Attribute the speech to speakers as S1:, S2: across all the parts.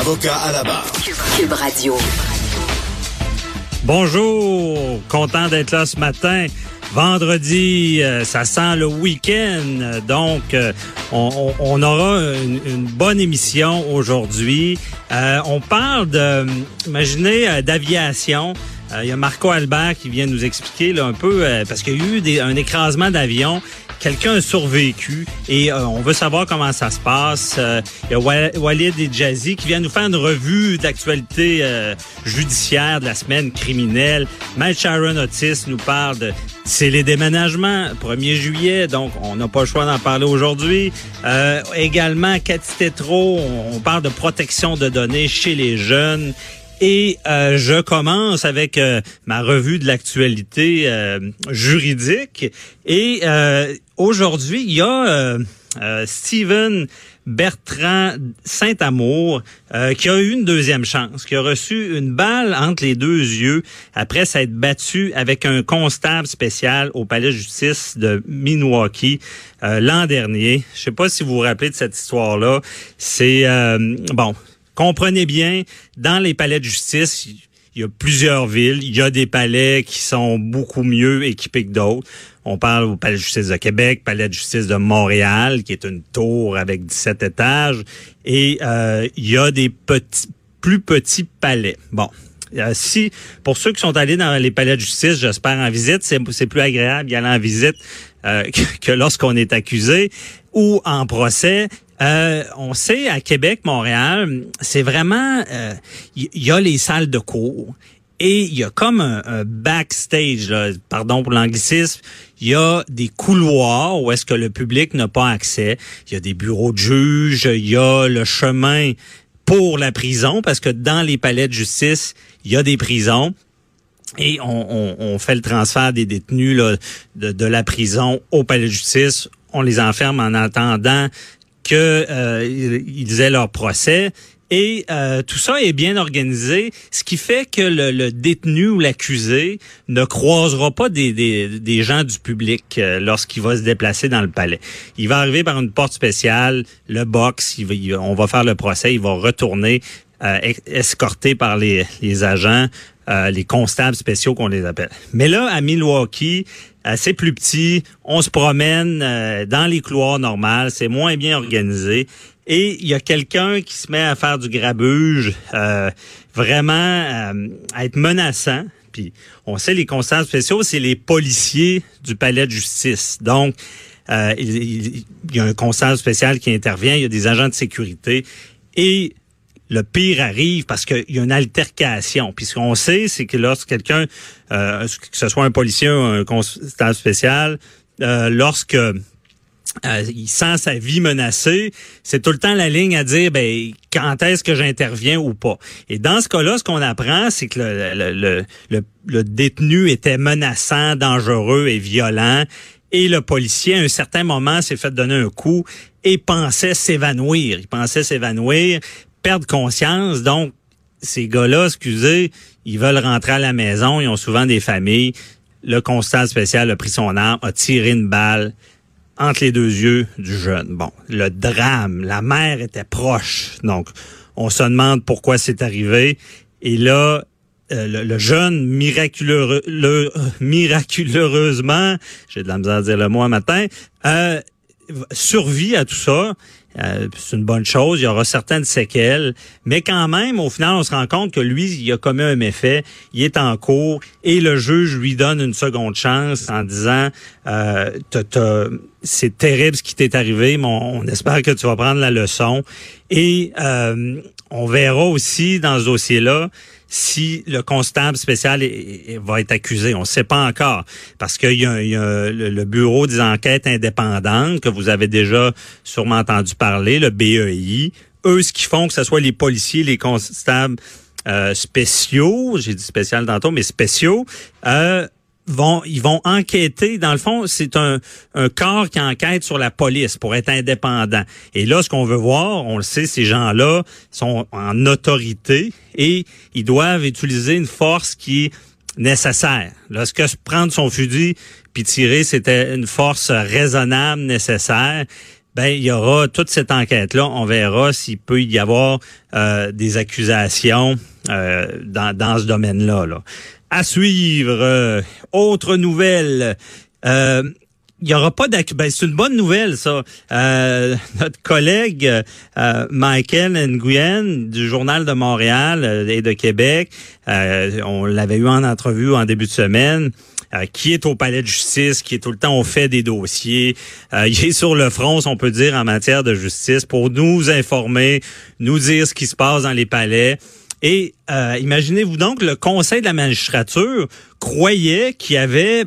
S1: Avocat à la barre.
S2: Cube Radio.
S3: Bonjour, content d'être là ce matin. Vendredi, euh, ça sent le week-end, donc euh, on, on, aura une, une bonne émission aujourd'hui. Euh, on parle de, imaginez, d'aviation. Il y a Marco Albert qui vient nous expliquer là, un peu, parce qu'il y a eu des, un écrasement d'avion quelqu'un a survécu et euh, on veut savoir comment ça se passe. Euh, il y a Walid et Jazzy qui vient nous faire une revue d'actualité euh, judiciaire de la semaine criminelle. Matt Sharon Otis nous parle de c'est les déménagements, 1er juillet, donc on n'a pas le choix d'en parler aujourd'hui. également, Cathy Tétro, on parle de protection de données chez les jeunes. Et euh, je commence avec euh, ma revue de l'actualité euh, juridique. Et aujourd'hui, il y a Steven Bertrand Saint-Amour qui a eu une deuxième chance, qui a reçu une balle entre les deux yeux après s'être battu avec un constable spécial au palais de justice de Milwaukee l'an dernier. Je sais pas si vous vous rappelez de cette histoire-là. C'est bon comprenez bien, dans les palais de justice, il y a plusieurs villes. Il y a des palais qui sont beaucoup mieux équipés que d'autres. On parle au palais de justice de Québec, palais de justice de Montréal, qui est une tour avec 17 étages. Et euh, il y a des petits, plus petits palais. Bon. Euh, si pour ceux qui sont allés dans les palais de justice, j'espère en visite, c'est plus agréable d'y aller en visite euh, que lorsqu'on est accusé ou en procès. Euh, on sait à Québec, Montréal, c'est vraiment il euh, y, a les salles de cours et il y a comme un, backstage, pardon pour l'anglicisme, il y a des couloirs où est-ce que le public n'a pas accès. Il y a des bureaux de juges, il y a le chemin pour la prison parce que dans les palais de justice, il y a des prisons. Et on, fait le transfert des détenus de la prison au palais de justice on les enferme en attendant qu'ils euh, aient leur procès. Et euh, tout ça est bien organisé, ce qui fait que le, détenu ou l'accusé ne croisera pas des, des, gens du public euh, lorsqu'il va se déplacer dans le palais. Il va arriver par une porte spéciale, le box, il on va faire le procès, il va retourner euh, escorté par les, les agents, les constables spéciaux qu'on les appelle. Mais là, à Milwaukee, c'est plus petit, on se promène euh, dans les couloirs normales, c'est moins bien organisé. Et il y a quelqu'un qui se met à faire du grabuge, euh, vraiment euh, à être menaçant. Puis on sait les constants spéciaux, c'est les policiers du palais de justice. Donc il, y a un constat spécial qui intervient, il y a des agents de sécurité et le pire arrive parce qu'il y a une altercation. Puis ce qu'on sait, c'est que lorsque quelqu'un, euh, que ce soit un policier ou un constat spécial, euh, lorsque euh, il sent sa vie menacée, c'est tout le temps la ligne à dire ben quand est-ce que j'interviens ou pas. Et dans ce cas-là, ce qu'on apprend, c'est que le, le, le, le, détenu était menaçant, dangereux et violent. Et le policier, à un certain moment, s'est fait donner un coup et pensait s'évanouir. Il pensait s'évanouir perdre conscience. Donc, ces gars-là, excusez, ils veulent rentrer à la maison, ils ont souvent des familles. Le constat spécial a pris son arme, a tiré une balle entre les deux yeux du jeune. Bon, le drame, la mère était proche. Donc, on se demande pourquoi c'est arrivé. Et là, euh, le, jeune, miraculeux, le, miraculeusement, j'ai de la misère à dire le mot un matin, euh, survit à tout ça. Euh, c'est une bonne chose. Il y aura certaines séquelles, mais quand même, au final, on se rend compte que lui, il a commis un méfait. Il est en cours et le juge lui donne une seconde chance en disant euh, c'est terrible ce qui t'est arrivé, mais on, espère que tu vas prendre la leçon. Et euh, on verra aussi dans ce dossier-là si le constable spécial va être accusé. On ne sait pas encore parce qu'il y a, le, bureau des enquêtes indépendantes que vous avez déjà sûrement entendu parler, le BEI. Eux, ce qu'ils font, que ce soit les policiers, les constables spéciaux, j'ai dit spécial tantôt, mais spéciaux, vont ils vont enquêter. Dans le fond, c'est un, un corps qui enquête sur la police pour être indépendant. Et là, ce qu'on veut voir, on le sait, ces gens-là sont en autorité et ils doivent utiliser une force qui est nécessaire. Lorsque prendre son fusil puis tirer, c'était une force raisonnable, nécessaire ben il y aura toute cette enquête-là. On verra s'il peut y avoir euh, des accusations euh, dans, dans ce domaine-là. Là. À suivre. Euh, autre nouvelle. Euh, il y aura pas d'accusation. Ben, c'est une bonne nouvelle, ça. Euh, notre collègue Michael Nguyen du Journal de Montréal et de Québec, on l'avait eu en entrevue en début de semaine, qui est au palais de justice, qui est tout le temps au fait des dossiers. il est sur le front, on peut dire, en matière de justice, pour nous informer, nous dire ce qui se passe dans les palais. Et euh, imaginez-vous donc, le Conseil de la magistrature croyait qu'il y avait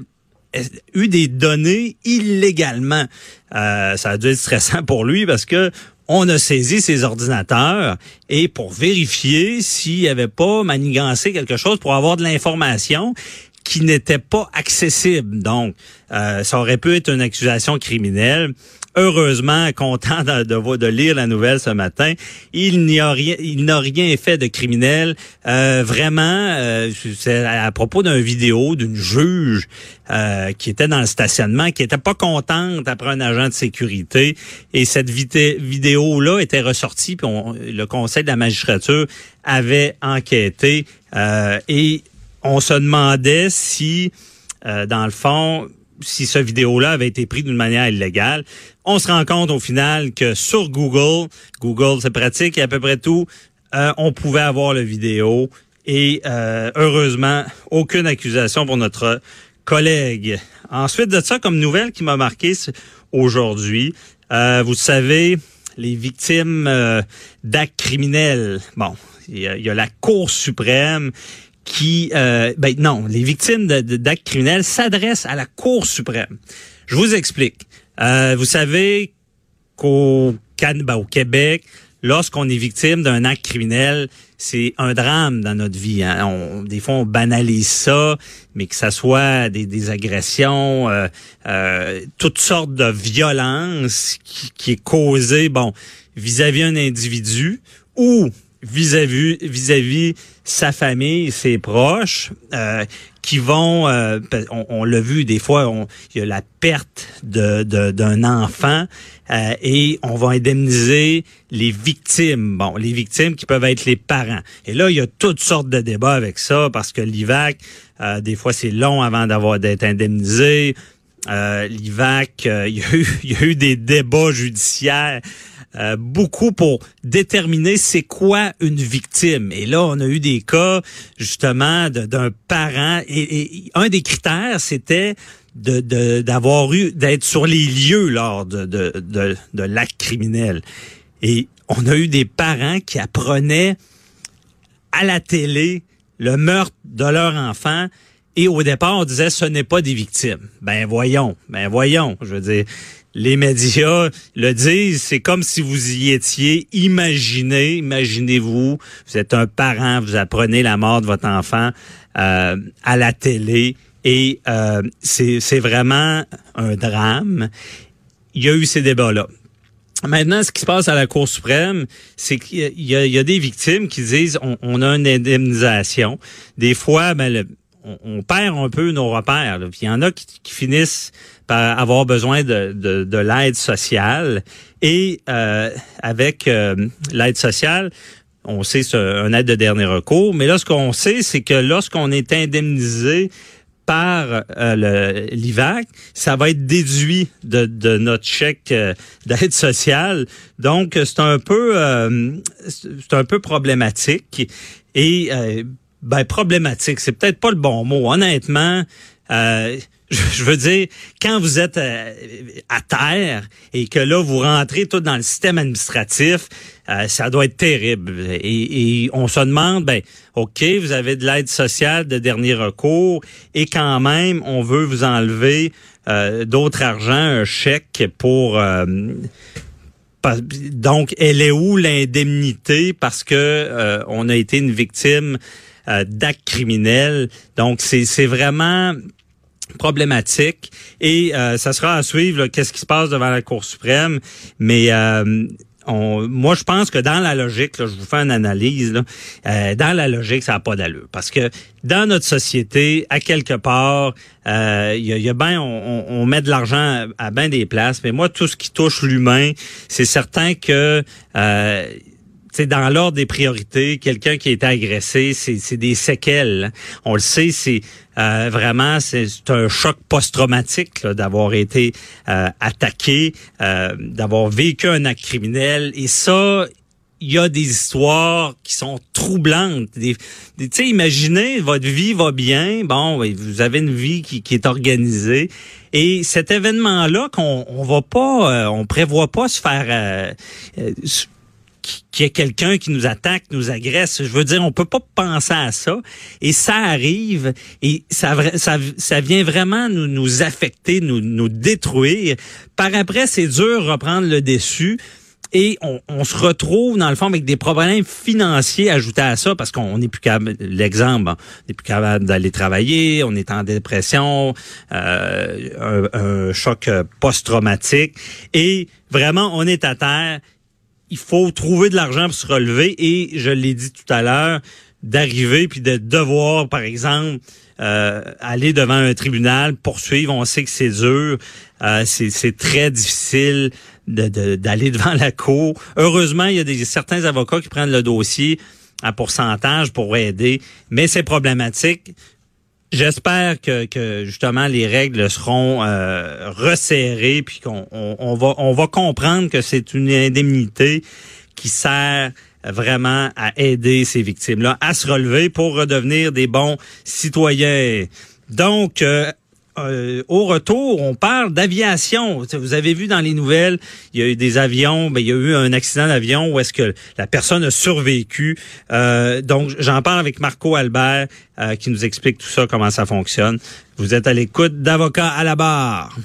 S3: eu des données illégalement. Euh, ça a dû être stressant pour lui parce que on a saisi ses ordinateurs et pour vérifier s'il avait pas manigancé quelque chose pour avoir de l'information qui n'était pas accessible. Donc, euh, ça aurait pu être une accusation criminelle heureusement content de, de, lire la nouvelle ce matin. Il n'y a rien, il n'a rien fait de criminel. Euh, vraiment, euh, c'est à propos d'une vidéo d'une juge euh, qui était dans le stationnement, qui était pas contente après un agent de sécurité. Et cette vidéo là était ressortie, puis le Conseil de la magistrature avait enquêté et on se demandait si, dans le fond, si ce vidéo-là avait été pris d'une manière illégale. On se rend compte au final que sur Google, Google c'est pratique et à peu près tout, euh, on pouvait avoir le vidéo et euh, heureusement aucune accusation pour notre collègue. Ensuite de ça, comme nouvelle qui m'a marqué aujourd'hui, euh, vous savez, les victimes d'actes criminels. Bon, il y, a la Cour suprême qui, euh, ben non, les victimes d'actes criminels s'adressent à la Cour suprême. Je vous explique. Euh, vous savez qu'au ben, au Québec, lorsqu'on est victime d'un acte criminel, c'est un drame dans notre vie. Hein. On, des fois, on banalise ça, mais que ça soit des, des agressions, euh, euh, toutes sortes de violences qui, qui est causée, bon, vis-à-vis un individu ou vis-à-vis vis-à-vis sa famille, ses proches, euh, qui vont, euh, on, l'a vu des fois, il y a la perte de d'un enfant euh, et on va indemniser les victimes. Bon, les victimes qui peuvent être les parents. Et là, il y a toutes sortes de débats avec ça parce que l'IVAC, des fois, c'est long avant d'avoir d'être indemnisé. L'IVAC, il y, a eu, il y a eu des débats judiciaires euh, beaucoup pour déterminer c'est quoi une victime. Et là, on a eu des cas justement d'un parent et, un des critères, c'était d'avoir eu d'être sur les lieux lors de, de l'acte criminel. Et on a eu des parents qui apprenaient à la télé le meurtre de leur enfant et au départ on disait ce n'est pas des victimes. Ben voyons, ben voyons, je veux dire les médias le disent, c'est comme si vous y étiez. Imaginez, imaginez-vous, vous êtes un parent, vous apprenez la mort de votre enfant euh, à la télé et euh, c'est vraiment un drame. Il y a eu ces débats-là. Maintenant, ce qui se passe à la Cour suprême, c'est qu'il y, y, a des victimes qui disent on, on a une indemnisation. Des fois, ben, le, on, perd un peu nos repères. il y en a qui, finissent par avoir besoin de, de, l'aide sociale. Et euh, avec euh, l'aide sociale, on sait c'est un aide de dernier recours. Mais là, ce qu'on sait, c'est que lorsqu'on est indemnisé par euh, l'IVAC, ça va être déduit de, de notre chèque d'aide sociale. Donc, c'est un peu c'est un peu problématique. Et ben problématique, c'est peut-être pas le bon mot. Honnêtement, euh, je veux dire, quand vous êtes euh, à terre et que là, vous rentrez tout dans le système administratif, euh, ça doit être terrible. Et, on se demande, ben, OK, vous avez de l'aide sociale de dernier recours et quand même, on veut vous enlever d'autres argent, un chèque pour donc, elle est où l'indemnité parce que on a été une victime d'actes criminels. Donc, c'est vraiment problématique et ça sera à suivre qu'est-ce qui se passe devant la Cour suprême mais moi, je pense que dans la logique, je vous fais une analyse, euh, dans la logique, ça n'a pas d'allure. Parce que dans notre société, à quelque part, il euh, y, a, ben, on, met de l'argent à, bien des places, mais moi, tout ce qui touche l'humain, c'est certain que euh, c'est dans l'ordre des priorités, quelqu'un qui a été agressé, c'est des séquelles. On le sait, c'est euh, vraiment c'est un choc post-traumatique d'avoir été euh, attaqué, euh, d'avoir vécu un acte criminel. Et ça, il y a des histoires qui sont troublantes. tu sais, imaginez, votre vie va bien, bon, vous avez une vie qui, qui est organisée, et cet événement-là qu'on on va pas, on prévoit pas se faire qu'il y ait quelqu'un qui nous attaque, nous agresse. Je veux dire, on peut pas penser à ça. Et ça arrive et ça, vient vraiment nous, nous affecter, nous, nous détruire. Par après, c'est dur reprendre le dessus. Et on, se retrouve, dans le fond, avec des problèmes financiers ajoutés à ça, parce qu'on n'est plus capable, l'exemple, on n'est plus capable d'aller travailler, on est en dépression, euh, un, un choc post-traumatique, et vraiment, on est à terre il faut trouver de l'argent pour se relever et je l'ai dit tout à l'heure, d'arriver puis de devoir, par exemple, euh, aller devant un tribunal, poursuivre. On sait que c'est dur, euh, c'est très difficile d'aller devant la cour. Heureusement, il y a des, certains avocats qui prennent le dossier à pourcentage pour aider, mais c'est problématique. J'espère que, que, justement les règles seront euh, resserrées puis qu'on on, va on va comprendre que c'est une indemnité qui sert vraiment à aider ces victimes-là à se relever pour redevenir des bons citoyens. Donc, euh, euh, au retour, on parle d'aviation. Vous avez vu dans les nouvelles, il y a eu des avions, ben, il y a eu un accident d'avion où est-ce que la personne a survécu. Euh, donc, j'en parle avec Marco Albert euh, qui nous explique tout ça, comment ça fonctionne. Vous êtes à l'écoute d'Avocats à la barre.